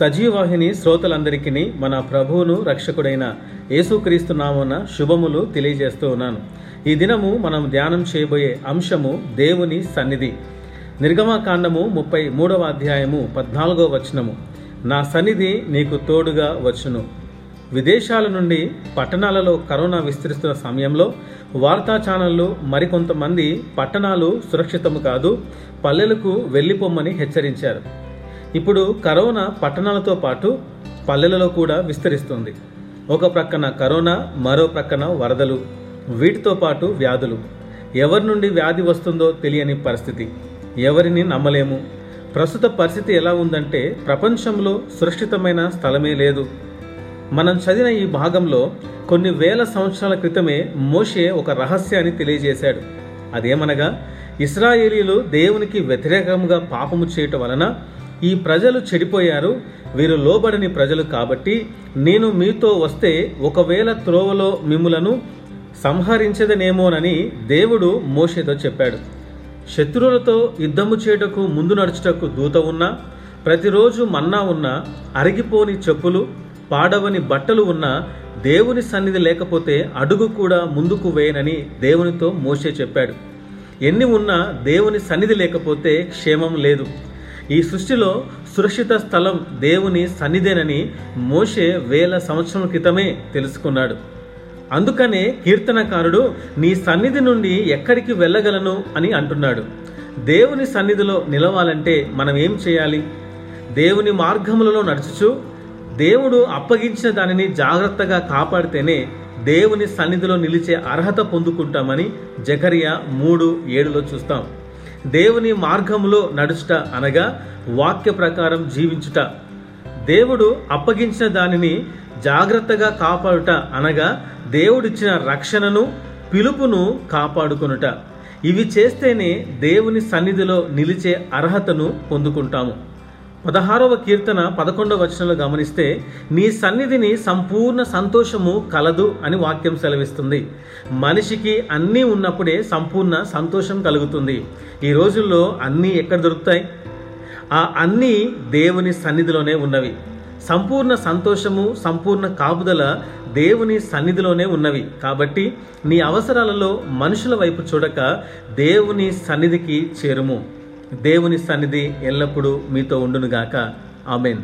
సజీవాహిని శ్రోతలందరికీ మన ప్రభువును రక్షకుడైన యేసుక్రీస్తు నామన శుభములు తెలియజేస్తూ ఉన్నాను. ఈ దినము మనం ధ్యానం చేయబోయే అంశము దేవుని సన్నిధి. నిర్గమాకాండము ముప్పై మూడవ అధ్యాయము పద్నాలుగో వచనము. నా సన్నిధి నీకు తోడుగా వచ్చును. విదేశాల నుండి పట్టణాలలో కరోనా విస్తరిస్తున్న సమయంలో వార్తా ఛానళ్ళు మరికొంతమంది పట్టణాలు సురక్షితము కాదు పల్లెలకు వెళ్ళిపోమ్మని హెచ్చరించారు. ఇప్పుడు కరోనా పట్టణాలతో పాటు పల్లెలలో కూడా విస్తరిస్తుంది. ఒక ప్రక్కన కరోనా మరో ప్రక్కన వరదలు వీటితో పాటు వ్యాధులు. ఎవరి నుండి వ్యాధి వస్తుందో తెలియని పరిస్థితి. ఎవరిని నమ్మలేము. ప్రస్తుత పరిస్థితి ఎలా ఉందంటే ప్రపంచంలో సురక్షితమైన స్థలమే లేదు. మనం చదివిన ఈ భాగంలో కొన్ని వేల సంవత్సరాల క్రితమే మోషే ఒక రహస్యాన్ని తెలియజేశాడు. అదేమనగా ఇస్రాయేలీలు దేవునికి వ్యతిరేకంగా పాపము చేయటం వలన ఈ ప్రజలు చెడిపోయారు వీరు లోబడని ప్రజలు కాబట్టి నేను మీతో వస్తే ఒకవేళ త్రోవలో మిమ్ములను సంహరించదనేమోనని దేవుడు మోషేతో చెప్పాడు. శత్రువులతో యుద్ధము చేయుటకు ముందు నడుచుటకు దూత ఉన్నా ప్రతిరోజు మన్నా ఉన్నా అరిగిపోని చెప్పులు పాడవని బట్టలు ఉన్నా దేవుని సన్నిధి లేకపోతే అడుగు కూడా ముందుకు వేయనని దేవునితో మోషే చెప్పాడు. ఎన్ని ఉన్నా దేవుని సన్నిధి లేకపోతే క్షేమం లేదు. ఈ సృష్టిలో సురక్షిత స్థలం దేవుని సన్నిధేనని మోషే వేల సంవత్సరం క్రితమే తెలుసుకున్నాడు. అందుకనే కీర్తనకారుడు నీ సన్నిధి నుండి ఎక్కడికి వెళ్ళగలను? అని అంటున్నాడు. దేవుని సన్నిధిలో నిలవాలంటే మనం ఏం చేయాలి? దేవుని మార్గములలో నడుచుచు దేవుడు అప్పగించిన దానిని జాగ్రత్తగా కాపాడితేనే దేవుని సన్నిధిలో నిలిచే అర్హత పొందుకుంటామని జకరియా మూడు ఏడులో చూస్తాం. దేవుని మార్గంలో నడుచుట అనగా వాక్య ప్రకారం జీవించుట. దేవుడు అప్పగించిన దానిని జాగ్రత్తగా కాపాడుట అనగా దేవుడిచ్చిన రక్షణను పిలుపును కాపాడుకొనుట. ఇవి చేస్తేనే దేవుని సన్నిధిలో నిలిచే అర్హతను పొందుకుంటాము. పదహారవ కీర్తన పదకొండవ వచనంలో గమనిస్తే నీ సన్నిధిని సంపూర్ణ సంతోషము కలదు అని వాక్యం సెలవిస్తుంది. మనిషికి అన్నీ ఉన్నప్పుడే సంపూర్ణ సంతోషం కలుగుతుంది. ఈ రోజుల్లో అన్నీ ఎక్కడ దొరుకుతాయి? ఆ అన్నీ దేవుని సన్నిధిలోనే ఉన్నవి. సంపూర్ణ సంతోషము సంపూర్ణ కాపుదల దేవుని సన్నిధిలోనే ఉన్నవి. కాబట్టి నీ అవసరాలలో మనుషుల వైపు చూడక దేవుని సన్నిధికి చేరుము. దేవుని సన్నిధి ఎల్లప్పుడూ మీతో ఉండునుగాక. ఆమెన్.